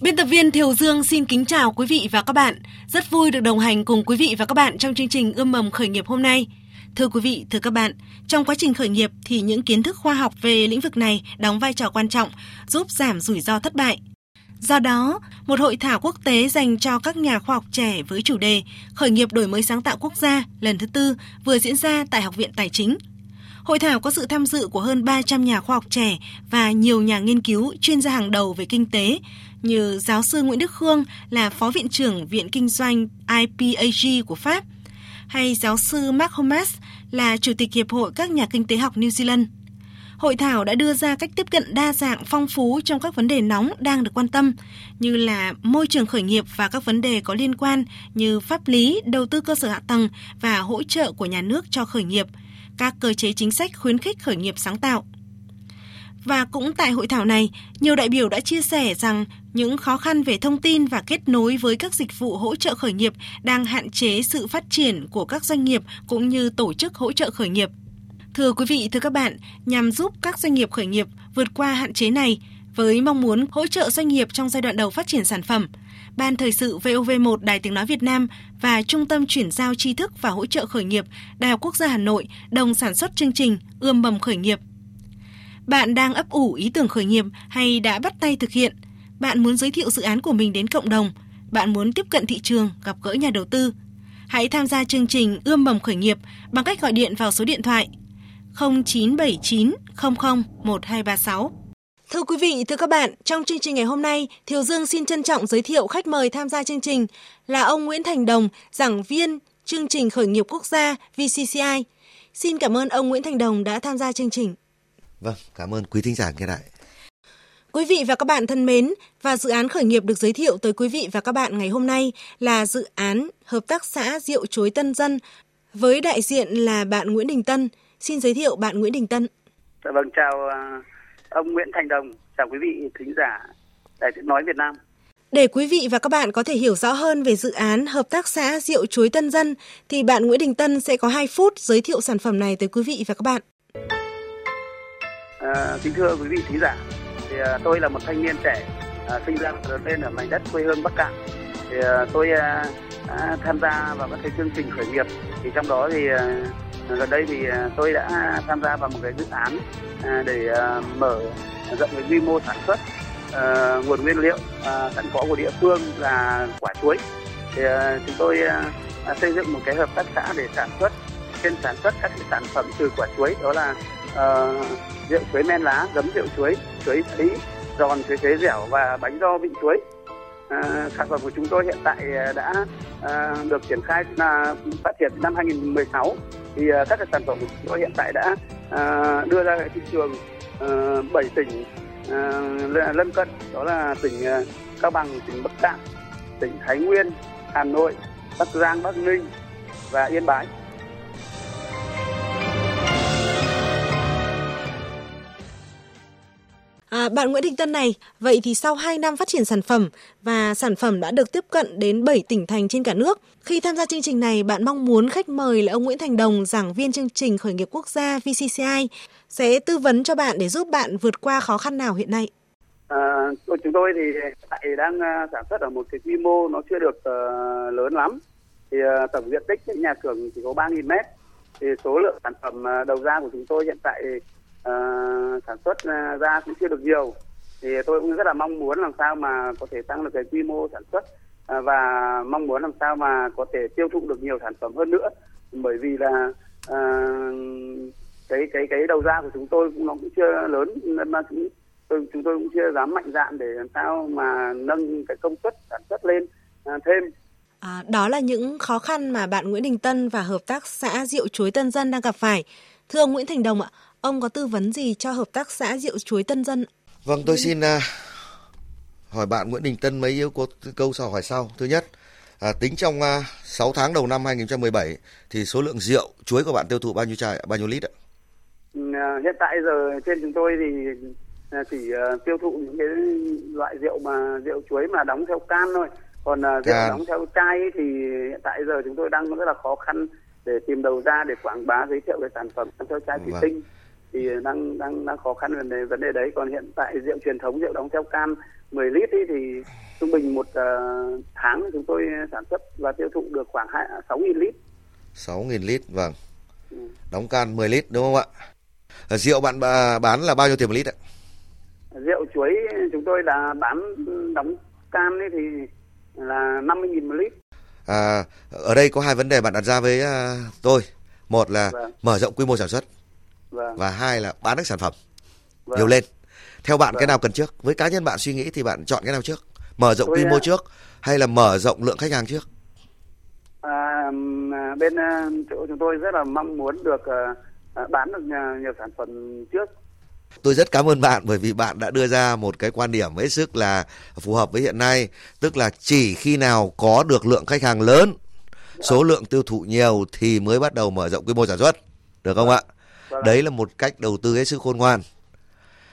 Biên tập viên Thiều Dương xin kính chào quý vị và các bạn. Rất vui được đồng hành cùng quý vị và các bạn trong chương trình Ươm mầm khởi nghiệp hôm nay. Thưa quý vị, thưa các bạn, trong quá trình khởi nghiệp thì những kiến thức khoa học về lĩnh vực này đóng vai trò quan trọng giúp giảm rủi ro thất bại. Do đó, một hội thảo quốc tế dành cho các nhà khoa học trẻ với chủ đề Khởi nghiệp đổi mới sáng tạo quốc gia lần thứ tư vừa diễn ra tại Học viện Tài chính. Hội thảo có sự tham dự của hơn 300 nhà khoa học trẻ và nhiều nhà nghiên cứu chuyên gia hàng đầu về kinh tế như giáo sư Nguyễn Đức Khương là Phó Viện trưởng Viện Kinh doanh IPAG của Pháp, hay giáo sư Mark Holmes là Chủ tịch Hiệp hội các nhà kinh tế học New Zealand. Hội thảo đã đưa ra cách tiếp cận đa dạng phong phú trong các vấn đề nóng đang được quan tâm, như là môi trường khởi nghiệp và các vấn đề có liên quan như pháp lý, đầu tư cơ sở hạ tầng và hỗ trợ của nhà nước cho khởi nghiệp, các cơ chế chính sách khuyến khích khởi nghiệp sáng tạo. Và cũng tại hội thảo này, nhiều đại biểu đã chia sẻ rằng những khó khăn về thông tin và kết nối với các dịch vụ hỗ trợ khởi nghiệp đang hạn chế sự phát triển của các doanh nghiệp cũng như tổ chức hỗ trợ khởi nghiệp. Thưa quý vị, thưa các bạn, nhằm giúp các doanh nghiệp khởi nghiệp vượt qua hạn chế này, với mong muốn hỗ trợ doanh nghiệp trong giai đoạn đầu phát triển sản phẩm, Ban Thời sự VOV1 Đài Tiếng Nói Việt Nam và Trung tâm Chuyển giao tri thức và hỗ trợ khởi nghiệp Đại học Quốc gia Hà Nội đồng sản xuất chương trình Ươm mầm khởi nghiệp bạn đang ấp ủ ý tưởng khởi nghiệp hay đã bắt tay thực hiện? Bạn muốn giới thiệu dự án của mình đến cộng đồng? Bạn muốn tiếp cận thị trường, gặp gỡ nhà đầu tư? Hãy tham gia chương trình Ươm mầm khởi nghiệp bằng cách gọi điện vào số điện thoại 0979 00 1236. Thưa quý vị, thưa các bạn, trong chương trình ngày hôm nay, Thiều Dương xin trân trọng giới thiệu khách mời tham gia chương trình là ông Nguyễn Thành Đồng, giảng viên chương trình khởi nghiệp quốc gia VCCI. Xin cảm ơn ông Nguyễn Thành Đồng đã tham gia chương trình. Vâng, cảm ơn quý thính giả nghe đại. Quý vị và các bạn thân mến, và dự án khởi nghiệp được giới thiệu tới quý vị và các bạn ngày hôm nay là dự án Hợp tác xã Rượu Chuối Tân Dân với đại diện là bạn Nguyễn Đình Tân. Xin giới thiệu bạn Nguyễn Đình Tân. Dạ vâng, chào à, ông Nguyễn Thành Đồng, chào quý vị thính giả Đài Tiếng Nói Việt Nam. Để quý vị và các bạn có thể hiểu rõ hơn về dự án Hợp tác xã Rượu Chuối Tân Dân thì bạn Nguyễn Đình Tân sẽ có 2 phút giới thiệu sản phẩm này tới quý vị và các bạn. À, kính thưa quý vị thính giả, thì à, tôi là một thanh niên trẻ à, sinh ra và lớn lên ở mảnh đất quê hương Bắc Cạn. Thì à, tôi à, tham gia vào các cái chương trình khởi nghiệp. Thì trong đó thì à, gần đây thì à, tôi đã tham gia vào một cái dự án à, để à, mở rộng cái quy mô sản xuất nguồn nguyên liệu sẵn có của địa phương là quả chuối. Thì chúng tôi xây dựng một cái hợp tác xã để sản xuất chuyên sản xuất các cái sản phẩm từ quả chuối đó là uh, rượu chuối men lá, giấm rượu chuối, chuối sấy, giòn chuối sấy dẻo và bánh do vị chuối. uh, sản phẩm của chúng tôi hiện tại đã uh, được triển khai là phát triển năm 2016 thì à, các cái sản phẩm của chúng tôi hiện tại đã à, đưa ra thị trường à, 7 tỉnh lân cận đó là tỉnh Cao Bằng, tỉnh Bắc Cạn, tỉnh Thái Nguyên, Hà Nội, Bắc Giang, Bắc Ninh và Yên Bái. À, bạn Nguyễn Đình Tân này, vậy thì sau 2 năm phát triển sản phẩm và sản phẩm đã được tiếp cận đến 7 tỉnh thành trên cả nước, khi tham gia chương trình này bạn mong muốn khách mời là ông Nguyễn Thành Đồng, giảng viên chương trình khởi nghiệp quốc gia VCCI sẽ tư vấn cho bạn để giúp bạn vượt qua khó khăn nào hiện nay? À, chúng tôi thì tại đang à, sản xuất ở một cái quy mô nó chưa được uh, lớn lắm. Thì uh, tổng diện tích nhà xưởng chỉ có 3.000 mét. Thì số lượng sản phẩm à, đầu ra của chúng tôi hiện tại uh, sản xuất uh, ra cũng chưa được nhiều. Thì tôi cũng rất là mong muốn làm sao mà có thể tăng được cái quy mô sản xuất uh, và mong muốn làm sao mà có thể tiêu thụ được nhiều sản phẩm hơn nữa. Bởi vì là uh, cái cái cái đầu ra của chúng tôi cũng nó cũng chưa lớn nên mà chúng tôi, chúng tôi cũng chưa dám mạnh dạn để làm sao mà nâng cái công suất sản xuất lên uh, thêm. À, đó là những khó khăn mà bạn Nguyễn Đình Tân và hợp tác xã Rượu Chuối Tân Dân đang gặp phải. Thưa ông Nguyễn Thành Đồng ạ, Ông có tư vấn gì cho hợp tác xã rượu chuối Tân Dân? Vâng, tôi xin uh, hỏi bạn Nguyễn Đình Tân mấy yêu câu, câu sau hỏi sau. Thứ nhất, À, tính trong uh, 6 tháng đầu năm 2017 thì số lượng rượu chuối của bạn tiêu thụ bao nhiêu chai, bao nhiêu lít ạ? Ừ, à, hiện tại giờ trên chúng tôi thì à, chỉ uh, tiêu thụ những cái loại rượu mà rượu chuối mà đóng theo can thôi. Còn uh, rượu Can. đóng theo chai ấy thì hiện tại giờ chúng tôi đang rất là khó khăn để tìm đầu ra để quảng bá giới thiệu về sản phẩm đóng theo chai thủy Vâng. tinh thì đang đang đang khó khăn vấn đề vấn đề đấy. Còn hiện tại rượu truyền thống rượu đóng theo can 10 lít ấy thì trung bình một uh, tháng chúng tôi sản xuất và tiêu thụ được khoảng 6.000 lít. 6.000 lít, vâng. Ừ. Đóng can 10 lít đúng không ạ? À, rượu bạn bà- bán là bao nhiêu tiền một lít ạ? rượu chuối chúng tôi là bán đóng can ấy thì là 50.000 một lít. À, ở đây có hai vấn đề bạn đặt ra với à, tôi. Một là Vâng. mở rộng quy mô sản xuất Vâng. và hai là bán được sản phẩm vâng. nhiều lên. Theo bạn cái Vâng. nào cần trước? Với cá nhân bạn suy nghĩ thì bạn chọn cái nào trước? Mở rộng quy mô à, trước hay là mở rộng lượng khách hàng trước? À, à, bên à, chỗ chúng tôi rất là mong muốn được à, à, bán được nhiều sản phẩm trước. Tôi rất cảm ơn bạn bởi vì bạn đã đưa ra một cái quan điểm hết sức là phù hợp với hiện nay, tức là chỉ khi nào có được lượng khách hàng lớn, số lượng tiêu thụ nhiều thì mới bắt đầu mở rộng quy mô sản xuất. Được không ạ? Vâng. Đấy là một cách đầu tư hết sức khôn ngoan.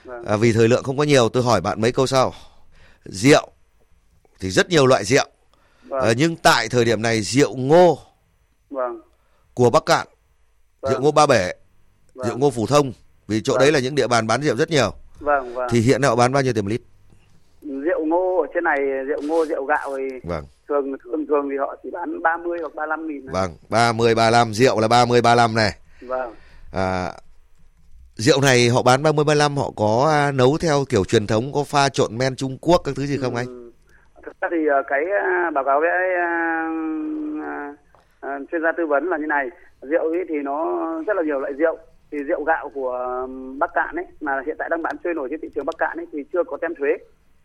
Vâng. À, vì thời lượng không có nhiều, tôi hỏi bạn mấy câu sau. Rượu thì rất nhiều loại rượu, Vâng. à, nhưng tại thời điểm này rượu ngô Vâng. của Bắc Cạn, Vâng. rượu ngô Ba Bể, Vâng. rượu ngô Phủ Thông, vì chỗ Vâng. đấy là những địa bàn bán rượu rất nhiều. Vâng. Vâng. Thì hiện họ bán bao nhiêu tiền một lít? Rượu ngô ở trên này rượu ngô rượu gạo thì Vâng. thường thường thường thì họ chỉ bán 30 hoặc 35 nghìn. Vâng, 30 35 rượu là 30 35 này. Vâng. À, rượu này họ bán 30 35 họ có à, nấu theo kiểu truyền thống có pha trộn men Trung Quốc các thứ gì không anh? Ừ. Thực ra thì à, cái à, báo cáo với à, à, à, chuyên gia tư vấn là như này rượu ấy thì nó rất là nhiều loại rượu thì rượu gạo của Bắc Cạn ấy mà hiện tại đang bán trôi nổi trên thị trường Bắc Cạn ấy thì chưa có tem thuế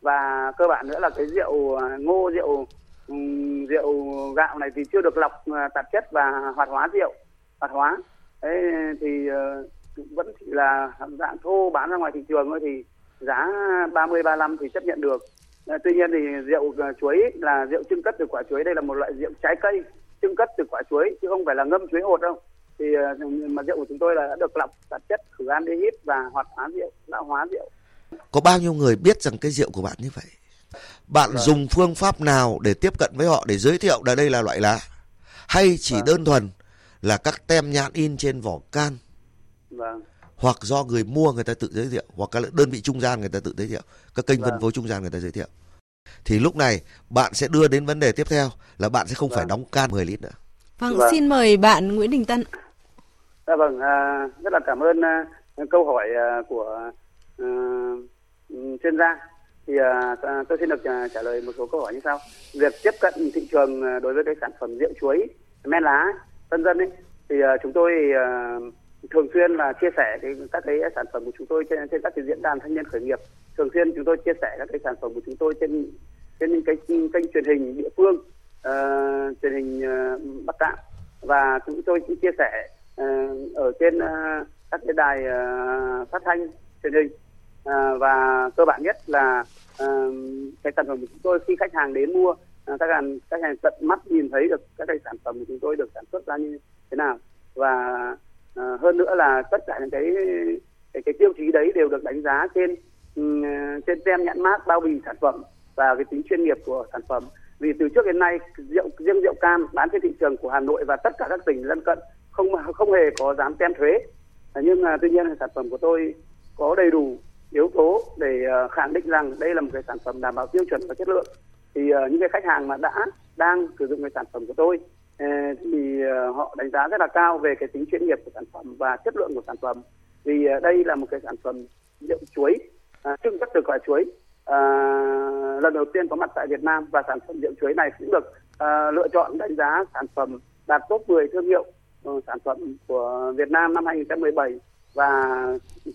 và cơ bản nữa là cái rượu ngô rượu rượu gạo này thì chưa được lọc tạp chất và hoạt hóa rượu hoạt hóa đấy thì ờ, vẫn chỉ là dạng thô bán ra ngoài thị trường thôi thì giá 30 35 thì chấp nhận được À, tuy nhiên thì rượu à, chuối là rượu trưng cất từ quả chuối đây là một loại rượu trái cây trưng cất từ quả chuối chứ không phải là ngâm chuối hột đâu thì mà rượu của chúng tôi là đã được lọc tạp chất khử aldehyde và hoạt hóa rượu lão hóa rượu Có bao nhiêu người biết rằng cái rượu của bạn như vậy? Bạn Vâng. dùng phương pháp nào để tiếp cận với họ để giới thiệu là đây là loại lá? Hay chỉ Vâng. đơn thuần là các tem nhãn in trên vỏ can vâng hoặc do người mua người ta tự giới thiệu hoặc các đơn vị trung gian người ta tự giới thiệu, các kênh phân Vâng. phối trung gian người ta giới thiệu. Thì lúc này bạn sẽ đưa đến vấn đề tiếp theo là bạn sẽ không phải Vâng. đóng can 10 lít nữa. Vâng, Vâng. xin mời bạn Nguyễn Đình Tân. Dạ vâng, à, rất là cảm ơn à, câu hỏi à, của à, chuyên gia. Thì à, tôi xin được à, trả lời một số câu hỏi như sau. Việc tiếp cận thị trường à, đối với cái sản phẩm rượu chuối, men lá, vân vân ấy, thì uh, chúng tôi uh, thường xuyên là chia sẻ cái, các cái sản phẩm của chúng tôi trên, trên các cái diễn đàn thanh niên khởi nghiệp. Thường xuyên chúng tôi chia sẻ các cái sản phẩm của chúng tôi trên trên những cái kênh truyền hình địa phương, uh, truyền hình uh, Bắc Cạn. Và chúng tôi cũng chia sẻ uh, ở trên uh, các cái đài uh, phát thanh truyền hình. Uh, và cơ bản nhất là uh, cái sản phẩm của chúng tôi khi khách hàng đến mua À, các hàng các hàng tận mắt nhìn thấy được các cái sản phẩm của chúng tôi được sản xuất ra như thế nào. Và uh, hơn nữa là tất cả những cái cái, cái tiêu chí đấy đều được đánh giá trên ừ, trên tem nhãn mát bao bì sản phẩm và cái tính chuyên nghiệp của sản phẩm. Vì từ trước đến nay rượu riêng rượu cam bán trên thị trường của Hà Nội và tất cả các tỉnh lân cận không không hề có dán tem thuế. Nhưng uh, tuy nhiên là sản phẩm của tôi có đầy đủ yếu tố để uh, khẳng định rằng đây là một cái sản phẩm đảm bảo tiêu chuẩn và chất lượng thì uh, những cái khách hàng mà đã đang sử dụng cái sản phẩm của tôi uh, thì uh, họ đánh giá rất là cao về cái tính chuyên nghiệp của sản phẩm và chất lượng của sản phẩm. Vì uh, đây là một cái sản phẩm rượu chuối à, trưng cất từ quả chuối uh, lần đầu tiên có mặt tại Việt Nam và sản phẩm rượu chuối này cũng được uh, lựa chọn đánh giá sản phẩm đạt top 10 thương hiệu uh, sản phẩm của Việt Nam năm 2017 và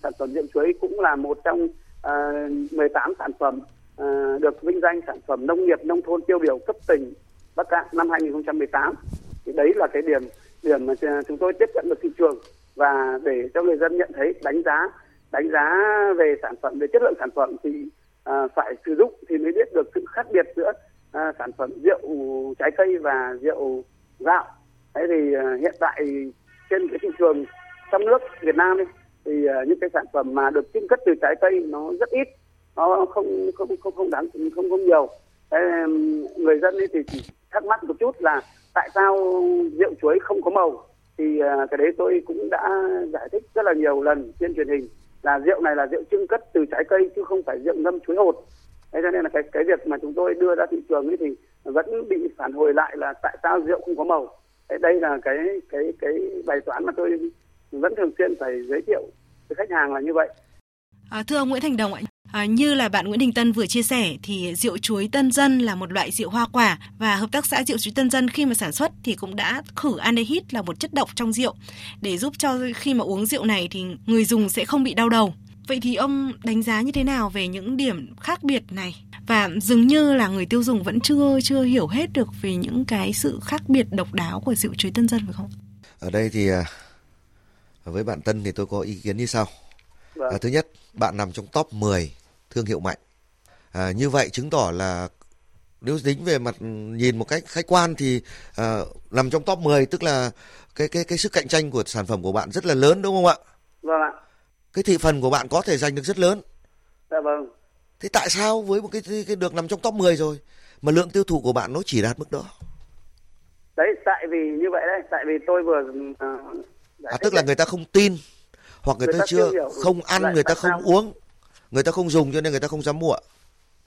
sản phẩm rượu chuối cũng là một trong uh, 18 sản phẩm à, được vinh danh sản phẩm nông nghiệp nông thôn tiêu biểu cấp tỉnh Bắc Cạn năm 2018 thì đấy là cái điểm điểm mà chúng tôi tiếp cận được thị trường. Và để cho người dân nhận thấy đánh giá đánh giá về sản phẩm về chất lượng sản phẩm thì à, phải sử dụng thì mới biết được sự khác biệt giữa à, sản phẩm rượu trái cây và rượu gạo. Thế thì à, hiện tại trên cái thị trường trong nước Việt Nam ấy, thì à, những cái sản phẩm mà được trưng cất từ trái cây nó rất ít, nó không không không không đáng không không nhiều. Thế, người dân thì chỉ thắc mắc một chút là tại sao rượu chuối không có màu? Thì à, cái đấy tôi cũng đã giải thích rất là nhiều lần trên truyền hình là rượu này là rượu trưng cất từ trái cây chứ không phải rượu ngâm chuối hột. Thế cho nên là cái cái việc mà chúng tôi đưa ra thị trường ấy thì vẫn bị phản hồi lại là tại sao rượu không có màu. Thế đây là cái cái cái bài toán mà tôi vẫn thường xuyên phải giới thiệu với khách hàng là như vậy. À, thưa ông Nguyễn Thành Đồng ạ, à, như là bạn Nguyễn Đình Tân vừa chia sẻ thì rượu chuối Tân Dân là một loại rượu hoa quả và hợp tác xã rượu chuối Tân Dân khi mà sản xuất thì cũng đã khử aldehyde là một chất độc trong rượu để giúp cho khi mà uống rượu này thì người dùng sẽ không bị đau đầu. Vậy thì ông đánh giá như thế nào về những điểm khác biệt này? Và dường như là người tiêu dùng vẫn chưa chưa hiểu hết được về những cái sự khác biệt độc đáo của rượu chuối Tân Dân phải không? Ở đây thì à, với bạn Tân thì tôi có ý kiến như sau. Vâng. À, thứ nhất, bạn nằm trong top 10 thương hiệu mạnh. À, như vậy chứng tỏ là nếu tính về mặt nhìn một cách khách quan thì à, nằm trong top 10 tức là cái cái cái sức cạnh tranh của sản phẩm của bạn rất là lớn đúng không ạ? Vâng ạ. Cái thị phần của bạn có thể giành được rất lớn. Dạ vâng. Thế tại sao với một cái, cái được nằm trong top 10 rồi mà lượng tiêu thụ của bạn nó chỉ đạt mức đó? Đấy, tại vì như vậy đấy, tại vì tôi vừa uh, à, tức là người ta không tin hoặc người, người ta, ta chưa không ăn người ta không sao? uống người ta không dùng cho nên người ta không dám mua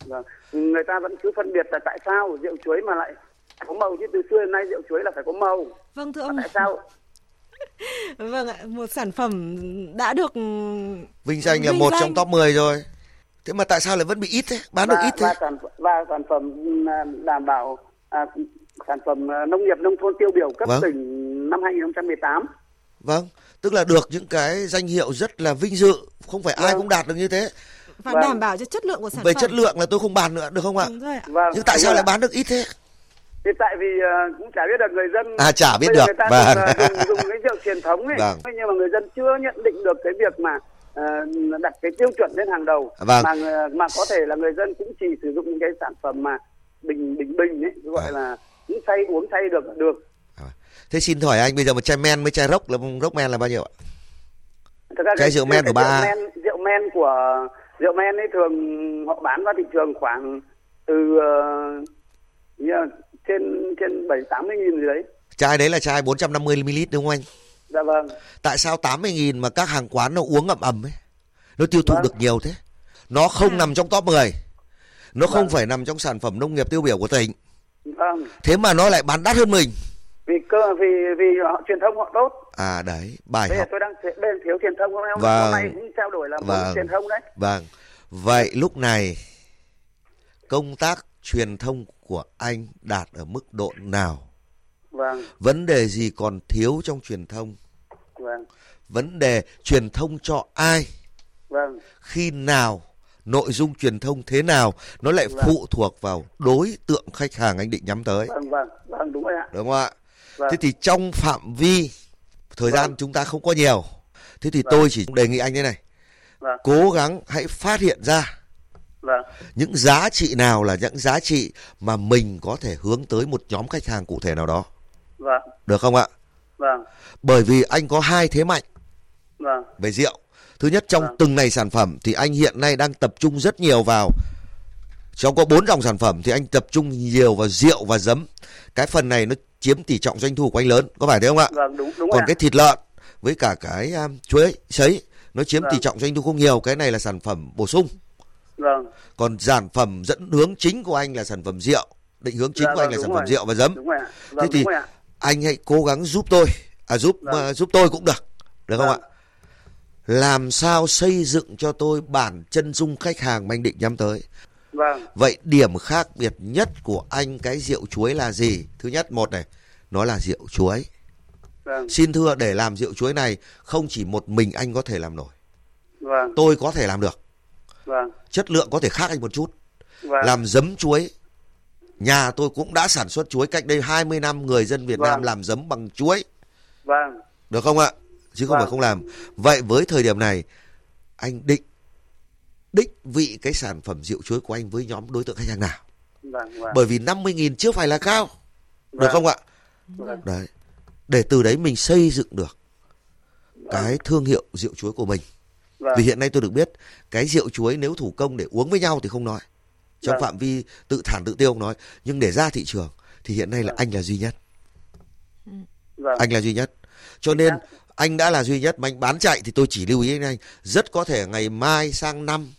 vâng. người ta vẫn cứ phân biệt là tại sao rượu chuối mà lại có màu chứ từ xưa đến nay rượu chuối là phải có màu. Vâng thưa ông. tại sao? Vâng ạ một sản phẩm đã được vinh danh là một danh. trong top 10 rồi. Thế mà tại sao lại vẫn bị ít thế? Bán và, được ít thế? và sản, và sản phẩm à, đảm bảo à, sản phẩm à, nông nghiệp nông thôn tiêu biểu cấp vâng. tỉnh năm 2018 vâng tức là được những cái danh hiệu rất là vinh dự. Không phải ai vâng. cũng đạt được như thế và vâng. đảm bảo cho chất lượng của sản về phẩm. chất lượng là tôi không bàn nữa được không ạ vâng. nhưng tại sao lại bán được ít thế thì tại vì uh, cũng chả biết được người dân à chả biết được người ta vâng. dùng, uh, dùng, dùng cái rượu truyền thống ấy vâng. nhưng mà người dân chưa nhận định được cái việc mà uh, đặt cái tiêu chuẩn lên hàng đầu vâng. mà mà có thể là người dân cũng chỉ sử dụng những cái sản phẩm mà bình bình bình ấy gọi vâng. là cũng say uống say được được Thế xin hỏi anh bây giờ một chai men với chai rốc là rốc men là bao nhiêu ạ? chai rượu men của ba rượu men, rượu men của rượu men ấy thường họ bán vào thị trường khoảng từ uh, trên trên bảy tám mươi nghìn gì đấy. Chai đấy là chai 450 ml đúng không anh? Dạ vâng. Tại sao 80 nghìn mà các hàng quán nó uống ầm ầm ấy? Nó tiêu thụ vâng. được nhiều thế? Nó không à. nằm trong top 10. Nó vâng. không phải nằm trong sản phẩm nông nghiệp tiêu biểu của tỉnh. Vâng. Thế mà nó lại bán đắt hơn mình vì cơ vì vì họ truyền thông họ tốt. À đấy bài Bây học. tôi đang bên thiếu truyền thông không em vâng. hôm nay cũng trao đổi là vâng. truyền thông đấy. Vâng. Vậy lúc này công tác truyền thông của anh đạt ở mức độ nào? Vâng. Vấn đề gì còn thiếu trong truyền thông? Vâng. Vấn đề truyền thông cho ai? Vâng. Khi nào nội dung truyền thông thế nào nó lại vâng. phụ thuộc vào đối tượng khách hàng anh định nhắm tới? Vâng vâng vâng đúng rồi ạ. Đúng không ạ Vâng. Thế thì trong phạm vi thời vâng. gian chúng ta không có nhiều. Thế thì vâng. tôi chỉ đề nghị anh thế này. Vâng. Cố gắng hãy phát hiện ra vâng. những giá trị nào là những giá trị mà mình có thể hướng tới một nhóm khách hàng cụ thể nào đó. Vâng. Được không ạ? Vâng. Bởi vì anh có hai thế mạnh vâng. về rượu. Thứ nhất trong vâng. từng này sản phẩm thì anh hiện nay đang tập trung rất nhiều vào trong có bốn dòng sản phẩm thì anh tập trung nhiều vào rượu và giấm. Cái phần này nó chiếm tỷ trọng doanh thu của anh lớn, có phải thế không ạ? Vâng, đúng, đúng Còn cái thịt lợn với cả cái um, chuối sấy nó chiếm vâng. tỷ trọng doanh thu không nhiều, cái này là sản phẩm bổ sung. Vâng. Còn sản phẩm dẫn hướng chính của anh là sản phẩm rượu, định hướng chính dạ, của anh vâng, là sản rồi. phẩm rượu và giấm. Vâng, thế thì anh hãy cố gắng giúp tôi, à giúp vâng. uh, giúp tôi cũng được, được vâng. không ạ? Làm sao xây dựng cho tôi bản chân dung khách hàng mà anh định nhắm tới Vâng. Vậy điểm khác biệt nhất của anh cái rượu chuối là gì? Thứ nhất một này, nó là rượu chuối. Vâng. Xin thưa để làm rượu chuối này không chỉ một mình anh có thể làm nổi. Vâng. Tôi có thể làm được. Vâng. Chất lượng có thể khác anh một chút. Vâng. Làm giấm chuối. Nhà tôi cũng đã sản xuất chuối cách đây 20 năm người dân Việt vâng. Nam làm giấm bằng chuối. Vâng. Được không ạ? Chứ không vâng. phải không làm. Vậy với thời điểm này anh định đích vị cái sản phẩm rượu chuối của anh với nhóm đối tượng khách hàng nào? vâng vâng Bởi vì 50.000 chưa phải là cao. Được Vâng. không ạ? vâng Đấy. Để từ đấy mình xây dựng được cái thương hiệu rượu chuối của mình. vâng Vì hiện nay tôi được biết cái rượu chuối nếu thủ công để uống với nhau thì không nói. Trong Vâng. phạm vi tự thản tự tiêu không nói. Nhưng để ra thị trường thì hiện nay là anh là duy nhất. vâng Anh là duy nhất. Cho nên anh đã là duy nhất mà anh bán chạy thì tôi chỉ lưu ý anh. Rất có thể ngày mai sang năm,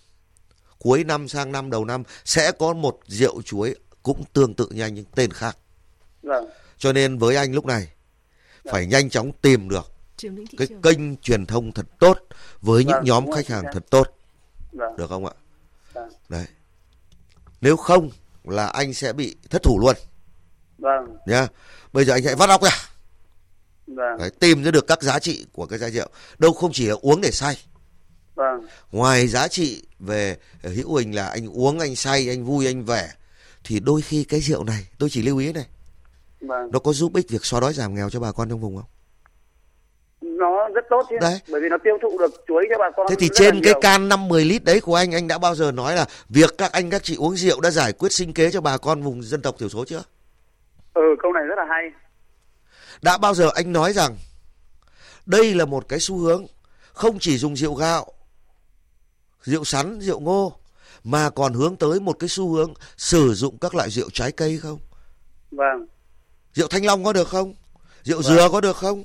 cuối năm sang năm đầu năm sẽ có một rượu chuối cũng tương tự như anh nhưng tên khác. vâng Cho nên với anh lúc này phải nhanh chóng tìm được cái trường. kênh truyền thông thật tốt với những Vâng, nhóm đúng rồi, khách hàng thật tốt. vâng Được không ạ? Vâng. Đấy. Nếu không là anh sẽ bị thất thủ luôn vâng nhá. Bây giờ anh hãy vắt óc ra. vâng Đấy, tìm ra được các giá trị của cái chai rượu. Đâu không chỉ là uống để say. vâng Ngoài giá trị về hữu hình là anh uống anh say, anh vui, anh vẻ thì đôi khi cái rượu này tôi chỉ lưu ý này, vâng nó có giúp ích việc xóa đói giảm nghèo cho bà con trong vùng không? nó rất tốt chứ Đấy. bởi vì nó tiêu thụ được chuối cho bà con Thế thì trên cái can 5 10 lít đấy của anh anh đã bao giờ nói là việc các anh các chị uống rượu đã giải quyết sinh kế cho bà con vùng dân tộc thiểu số chưa? ừ câu này rất là hay Đã bao giờ anh nói rằng đây là một cái xu hướng không chỉ dùng rượu gạo, rượu sắn, rượu ngô mà còn hướng tới một cái xu hướng sử dụng các loại rượu trái cây không? vâng Rượu thanh long có được không? Rượu dừa có được không?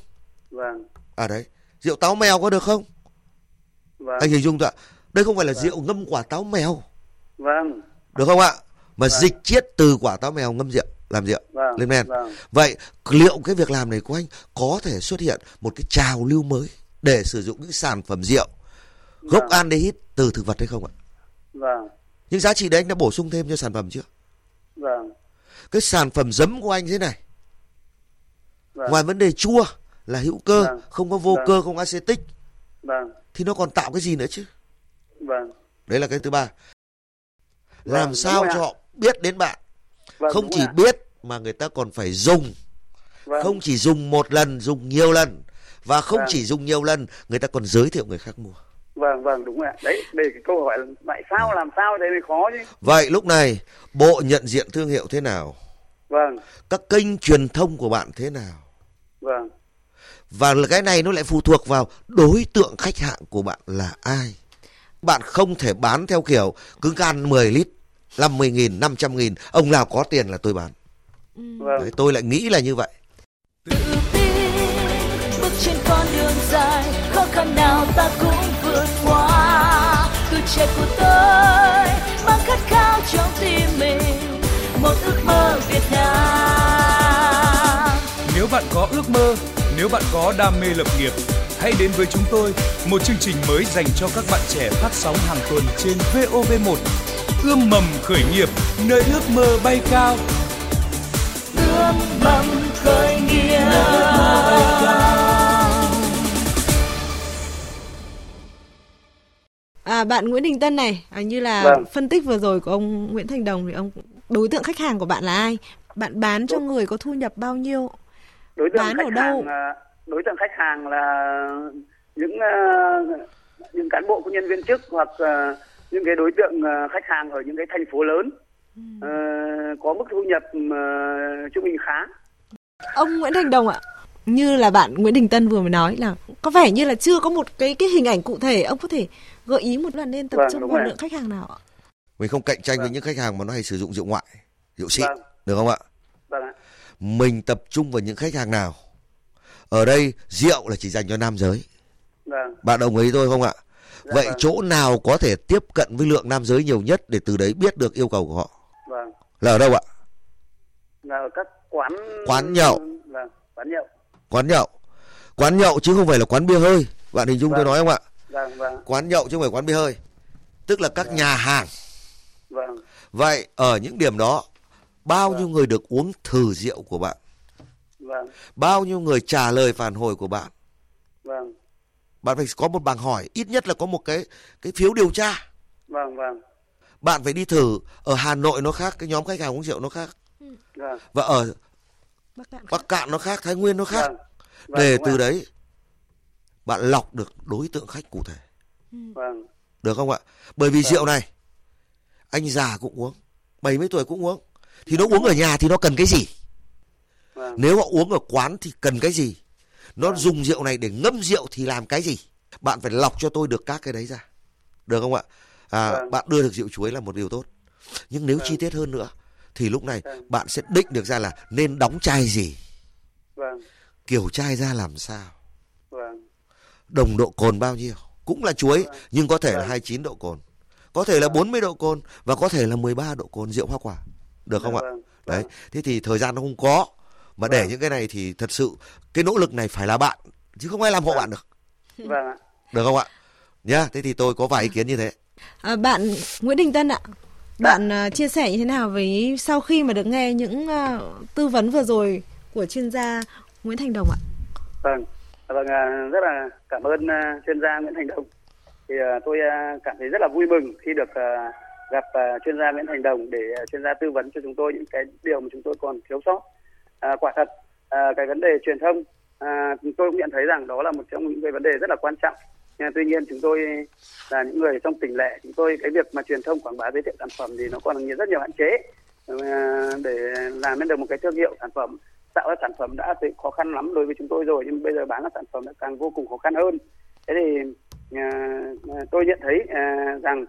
vâng À đấy, rượu táo mèo có được không? vâng Anh hình dung ạ. Đây không phải là rượu ngâm quả táo mèo, vâng được không ạ? Mà dịch chiết từ quả táo mèo ngâm rượu, làm rượu vâng lên men. vâng Vậy liệu cái việc làm này của anh có thể xuất hiện một cái trào lưu mới để sử dụng những sản phẩm rượu gốc Vâng. aldehyde từ thực vật hay không ạ? vâng Nhưng giá trị đấy anh đã bổ sung thêm cho sản phẩm chưa? vâng Cái sản phẩm giấm của anh thế này, vâng ngoài vấn đề chua là hữu cơ, Vâng. không có vô Vâng. cơ, không acetic vâng thì nó còn tạo cái gì nữa chứ? vâng Đấy là cái thứ ba. Vâng, Làm sao cho họ biết đến bạn, vâng không chỉ ạ. biết mà người ta còn phải dùng, vâng không chỉ dùng một lần, dùng nhiều lần và không Vâng. chỉ dùng nhiều lần, người ta còn giới thiệu người khác mua. Vâng vâng đúng rồi ạ đấy để cái câu hỏi là tại sao làm sao thế mới khó chứ Vậy lúc này bộ nhận diện thương hiệu thế nào? vâng Các kênh truyền thông của bạn thế nào? vâng Và cái này nó lại phụ thuộc vào đối tượng khách hàng của bạn là ai. Bạn không thể bán theo kiểu cứ can 10 lít, 50 nghìn, 500 nghìn. Ông nào có tiền là tôi bán. vâng Đấy, tôi lại nghĩ là như vậy. tự tin bước trên con đường dài khó khăn nào ta cũng tuổi trẻ của tôi mang khát khao trong tim mình một ước mơ Việt Nam Nếu bạn có ước mơ, nếu bạn có đam mê lập nghiệp, hãy đến với chúng tôi, một chương trình mới dành cho các bạn trẻ phát sóng hàng tuần trên VOV1. Ươm mầm khởi nghiệp, nơi ước mơ bay cao. ươm mầm khởi nghiệp À, bạn Nguyễn Đình Tân này, à, như là Vâng. phân tích vừa rồi của ông Nguyễn Thành Đồng thì ông đối tượng khách hàng của bạn là ai? Bạn bán cho người có thu nhập bao nhiêu? đối tượng Bán khách ở đâu? hàng đối tượng khách hàng là những à, những cán bộ công nhân viên chức hoặc à, những cái đối tượng à, khách hàng ở những cái thành phố lớn ờ, có mức thu nhập trung bình khá Ông Nguyễn Thành Đồng ạ, như là bạn Nguyễn Đình Tân vừa mới nói là có vẻ như là chưa có một cái cái hình ảnh cụ thể, ông có thể gợi ý một lần nên tập Vâng, trung vào lượng khách hàng nào ạ? Mình không cạnh tranh với Vâng. những khách hàng mà nó hay sử dụng rượu ngoại, rượu xịn. Vâng. Được không ạ? vâng ạ Mình tập trung vào những khách hàng nào? Ở đây rượu là chỉ dành cho nam giới. vâng Bạn đồng ý tôi không ạ? Dạ Vậy vâng. chỗ nào có thể tiếp cận với lượng nam giới nhiều nhất để từ đấy biết được yêu cầu của họ? vâng Là ở đâu ạ? là ở các quán Quán nhậu. vâng quán nhậu Quán nhậu. Quán nhậu chứ không phải là quán bia hơi. Bạn hình dung tôi Vâng. nói không ạ? vâng vâng Quán nhậu chứ không phải quán bia hơi. Tức là các nhà hàng. vâng Vậy ở những điểm đó bao Vâng. nhiêu người được uống thử rượu của bạn? vâng Bao nhiêu người trả lời phản hồi của bạn? vâng Bạn phải có một bảng hỏi, ít nhất là có một cái cái phiếu điều tra. vâng vâng Bạn phải đi thử ở Hà Nội nó khác, cái nhóm khách hàng uống rượu nó khác vâng và ở Bắc Cạn. Bắc Cạn nó khác, Thái Nguyên nó khác. vâng vâng Để đúng từ ạ. đấy bạn lọc được đối tượng khách cụ thể. vâng Được không ạ? Bởi vì rượu này anh già cũng uống, bảy mấy tuổi cũng uống, thì nó uống ở nhà thì nó cần cái gì vâng, nếu họ uống ở quán thì cần cái gì nó Vâng. dùng rượu này để ngâm rượu thì làm cái gì bạn phải lọc cho tôi được các cái đấy ra được không ạ à, Vâng. bạn đưa được rượu chuối là một điều tốt nhưng nếu Vâng. chi tiết hơn nữa thì lúc này Vâng. bạn sẽ định được ra là nên đóng chai gì vâng, kiểu chai ra làm sao vâng, đồng độ cồn bao nhiêu cũng là chuối Vâng. nhưng có thể là Vâng. 29 độ cồn có thể là 40 độ cồn và có thể là 13 độ cồn rượu hoa quả được không ạ vâng, đấy vâng, thế thì thời gian nó không có mà để Vâng. những cái này thì thật sự cái nỗ lực này phải là bạn chứ không ai làm hộ Vâng. bạn được vâng ạ. được không ạ nhá thế thì tôi có vài ý kiến như thế À, bạn Nguyễn Đình Tân ạ, bạn à, chia sẻ như thế nào với sau khi mà được nghe những uh, tư vấn vừa rồi của chuyên gia Nguyễn Thành Đồng ạ? Vâng, à, vâng à, rất là cảm ơn chuyên gia Nguyễn Thành Đồng. Thì tôi cảm thấy rất là vui mừng khi được gặp chuyên gia Nguyễn Thành Đồng để chuyên gia tư vấn cho chúng tôi những cái điều mà chúng tôi còn thiếu sót. À, quả thật à, cái vấn đề truyền thông à, tôi cũng nhận thấy rằng đó là một trong những cái vấn đề rất là quan trọng. Nhưng tuy nhiên chúng tôi là những người trong tỉnh lẻ, chúng tôi cái việc mà truyền thông quảng bá giới thiệu sản phẩm thì nó còn rất nhiều hạn chế. Ờ, để làm nên được một cái thương hiệu sản phẩm tạo ra sản phẩm đã thấy khó khăn lắm đối với chúng tôi rồi nhưng bây giờ bán ra sản phẩm đã càng vô cùng khó khăn hơn. Thế thì ờ, ờ, tôi nhận thấy rằng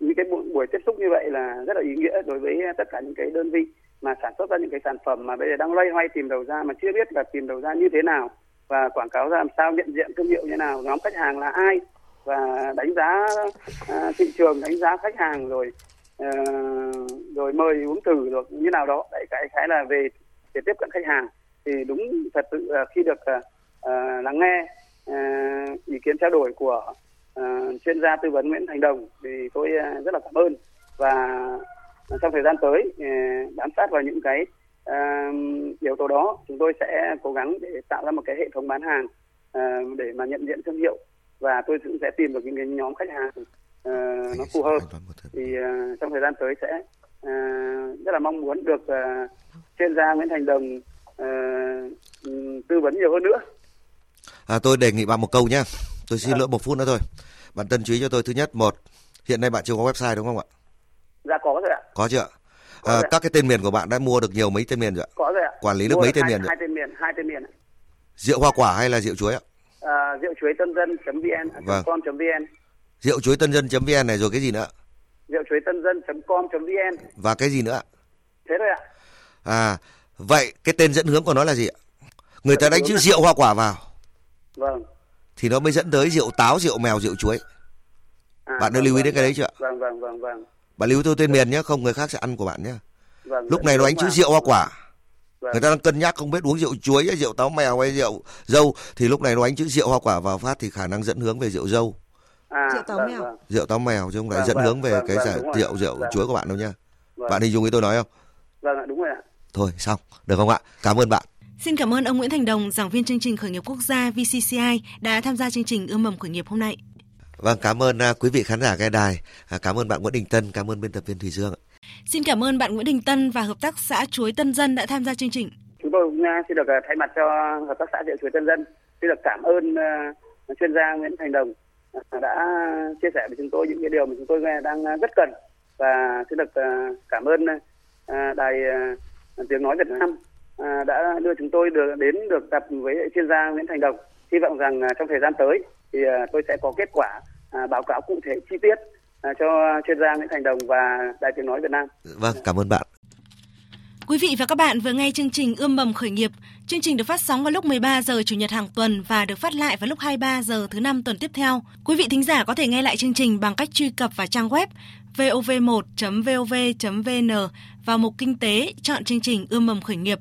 những cái buổi, buổi tiếp xúc như vậy là rất là ý nghĩa đối với tất cả những cái đơn vị mà sản xuất ra những cái sản phẩm mà bây giờ đang loay hoay tìm đầu ra mà chưa biết là tìm đầu ra như thế nào và quảng cáo ra làm sao nhận diện thương hiệu như nào nhóm khách hàng là ai và đánh giá uh, thị trường đánh giá khách hàng rồi uh, rồi mời uống thử được như nào đó. Đấy cái cái là về để tiếp cận khách hàng. Thì đúng thật sự uh, khi được uh, lắng nghe uh, ý kiến trao đổi của uh, chuyên gia tư vấn Nguyễn Thành Đồng thì tôi uh, rất là cảm ơn. Và trong thời gian tới uh, bám sát vào những cái à, yếu tố đó chúng tôi sẽ cố gắng để tạo ra một cái hệ thống bán hàng à, để mà nhận diện thương hiệu. Và tôi cũng sẽ tìm được những cái nhóm khách hàng à, nó phù hợp. thì à, trong thời gian tới sẽ à, rất là mong muốn được à, chuyên gia Nguyễn Thành Đồng à, ừm, tư vấn nhiều hơn nữa. à, tôi đề nghị bạn một câu nhé tôi xin Vâng. lỗi một phút nữa thôi. Bạn tân chú ý cho tôi. Thứ nhất một hiện nay bạn chưa có website đúng không ạ? Dạ có rồi ạ, có chưa à, ạ. các cái tên miền của bạn đã mua được nhiều mấy tên miền rồi ạ có rồi ạ. Quản lý được Mua mấy tên hai, miền rồi? Hai tên miền, hai tên miền. rượu hoa quả hay là rượu chuối ạ À, rượu chuối tân dân.vn, Vâng. com.vn, rượu chuối tân dân vn này rồi cái gì nữa rượu chuối tân dân.com.vn. và cái gì nữa ạ Thế thôi ạ. à vậy cái tên dẫn hướng của nó là gì ạ người ta đánh chữ ạ. rượu hoa quả vào Vâng. thì nó mới dẫn tới rượu táo rượu mèo rượu chuối À, Bạn đã vâng, lưu ý vâng, đến cái đấy chưa ạ? Vâng vâng vâng vâng. Bạn lưu tôi tên miền nhé không người khác sẽ ăn của bạn nhé Vâng. lúc này nó đánh chữ rượu hoa quả Vâng. người ta đang cân nhắc không biết uống rượu chuối hay rượu táo mèo hay rượu dâu thì lúc này nó đánh chữ rượu hoa quả vào phát thì khả năng dẫn hướng về rượu dâu À, Rượu táo vâng, mèo. vâng, rượu táo mèo chứ không phải Vâng, dẫn vâng, hướng về vâng, cái vâng, rồi. rượu rượu Vâng. chuối của bạn đâu nha vâng. bạn hình dung ý tôi nói không Vâng ạ, đúng rồi ạ. thôi xong được không ạ cảm ơn bạn Xin cảm ơn ông Nguyễn Thành Đồng, giảng viên chương trình khởi nghiệp quốc gia VCCI đã tham gia chương trình ươm mầm khởi nghiệp hôm nay. Vâng cảm ơn à, quý vị khán giả nghe đài À, cảm ơn bạn Nguyễn Đình Tân cảm ơn biên tập viên Thùy Dương ạ. Xin cảm ơn bạn Nguyễn Đình Tân và hợp tác xã Chuối Tân Dân đã tham gia chương trình. Chúng tôi cũng à, xin được thay mặt cho hợp tác xã rượu chuối tân dân xin được cảm ơn chuyên gia Nguyễn Thành Đồng đã chia sẻ với chúng tôi những cái điều mà chúng tôi nghe đang rất cần và xin được cảm ơn đài tiếng nói Việt Nam đã đưa chúng tôi được đến được gặp với chuyên gia Nguyễn Thành Đồng. Hy vọng rằng trong thời gian tới thì tôi sẽ có kết quả à, báo cáo cụ thể chi tiết à, cho chuyên gia Nguyễn Thành Đồng và đài tiếng nói Việt Nam. vâng cảm ơn bạn Quý vị và các bạn vừa nghe chương trình Ươm mầm khởi nghiệp. Chương trình được phát sóng vào lúc 13 giờ chủ nhật hàng tuần và được phát lại vào lúc 23 giờ thứ năm tuần tiếp theo. Quý vị thính giả có thể nghe lại chương trình bằng cách truy cập vào trang web vov1.vov.vn vào mục kinh tế chọn chương trình Ươm mầm khởi nghiệp.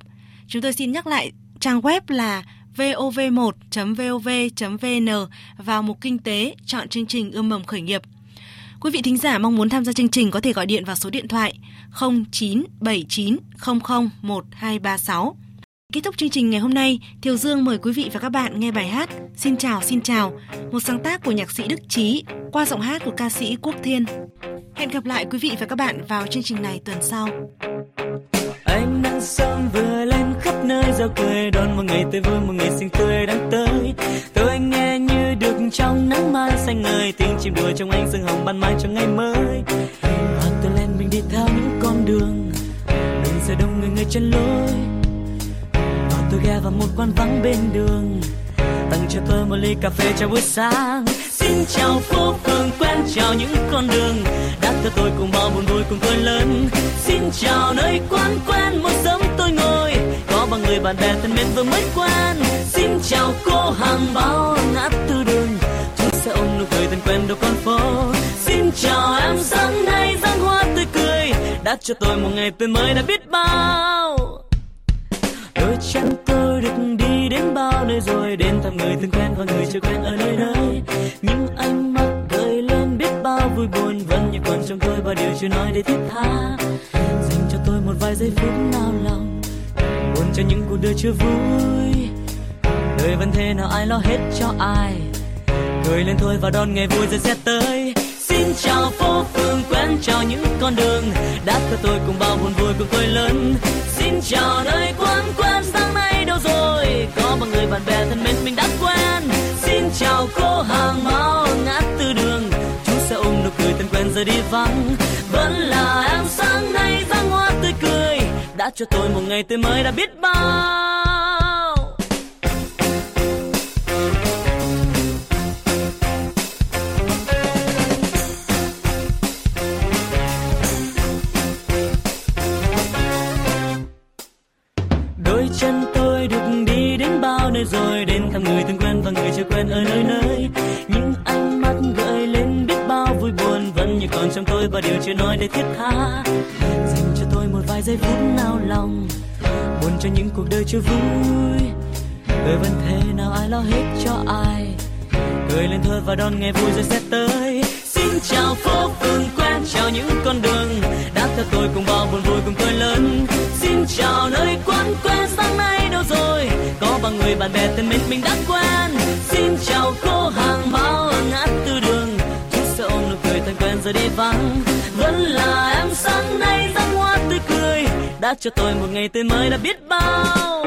Chúng tôi xin nhắc lại trang web là vov1.vov.vn vào mục kinh tế chọn chương trình Ươm mầm khởi nghiệp. Quý vị thính giả mong muốn tham gia chương trình có thể gọi điện vào số điện thoại 0979001236. Kết thúc chương trình ngày hôm nay, Thiều Dương mời quý vị và các bạn nghe bài hát Xin chào xin chào, một sáng tác của nhạc sĩ Đức Trí qua giọng hát của ca sĩ Quốc Thiên. Hẹn gặp lại quý vị và các bạn vào chương trình này tuần sau. ánh nắng sớm vừa lên khắp nơi giao cười đón một ngày tươi vui một ngày chim đùa trong anh sương hồng ban mai cho ngày mới. Và tôi lên mình đi theo những con đường đường xe đông người người chân lối. Và tôi ghé vào một quán vắng bên đường, tặng cho tôi một ly cà phê cho buổi sáng. Xin chào phố phường, quen chào những con đường. Đã cho tôi cùng bao buồn vui, cùng tôi lớn. Xin chào nơi quán, quen một sớm tôi ngồi. Có bao người bạn bè thân mến vừa mới quen. Xin chào cô hàng bao ngã tư đường sẽ ôm nụ cười thân quen đâu con phố. Xin chào em, sáng nay giăng hoa tươi cười. Đã cho tôi một ngày tươi mới đã biết bao. Đôi chân tôi được đi đến bao nơi rồi, đến thăm người thân quen và người chưa quen ở nơi đây. Những ánh mắt gợi lên biết bao vui buồn, vẫn như còn trong tôi và điều chưa nói để thiết tha. Dành cho tôi một vài giây phút nao lòng, buồn cho những cuộc đời chưa vui. Đời vẫn thế nào, ai lo hết cho ai cười lên thôi và đón ngày vui rồi sẽ tới. Xin chào phố phường quen chào những con đường. Đã cho tôi cùng bao buồn vui cùng tôi lớn. Xin chào nơi quán quen sáng nay đâu rồi? Có bao người bạn bè thân mến mình đã quen. Xin chào cô hàng máu ngã tư đường. Chú sẽ ôm nụ cười thân quen giờ đi vắng. Vẫn là em sáng nay ra hoa tươi cười. Đã cho tôi một ngày tươi mới đã biết bao. Chân tôi được đi đến bao nơi rồi, đến thăm người thân quen và người chưa quen ở nơi nơi. Những ánh mắt gợi lên biết bao vui buồn vẫn như còn trong tôi và điều chưa nói để thiết tha. Dành cho tôi một vài giây phút nao lòng, buồn cho những cuộc đời chưa vui. Đời vẫn thế nào, ai lo hết cho ai. Cười lên thôi và đón ngày vui rồi sẽ tới chào phố phường quen chào những con đường đã theo tôi cùng bao buồn vui cùng tôi lớn. Xin chào nơi quán quen sáng nay đâu rồi, có bao người bạn bè thân mến mình đã quen. Xin chào cô hàng bao ở ngã tư đường chút sợ ôm nụ cười thân quen giờ đi vắng. Vẫn là em sáng nay dáng hoa tươi cười, đã cho tôi một ngày tươi mới đã biết bao.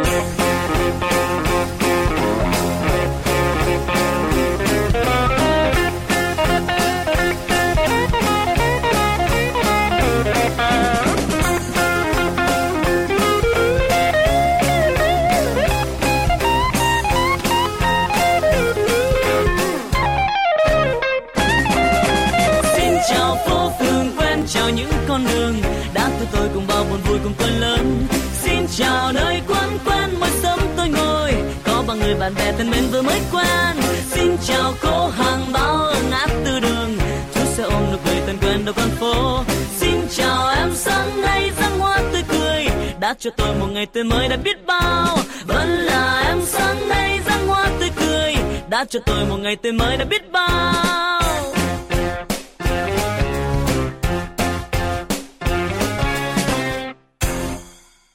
Bạn bè thân mến vừa mới quen. Xin chào cô hàng bao ngát ngã tư đường. Chú sẽ ôm nụ cười thân quen đầu con phố. Xin chào em sáng nay răng hoa tươi cười. Đã cho tôi một ngày tươi mới đã biết bao. Vẫn là em sáng nay răng hoa tươi cười. Đã cho tôi một ngày tươi mới đã biết bao.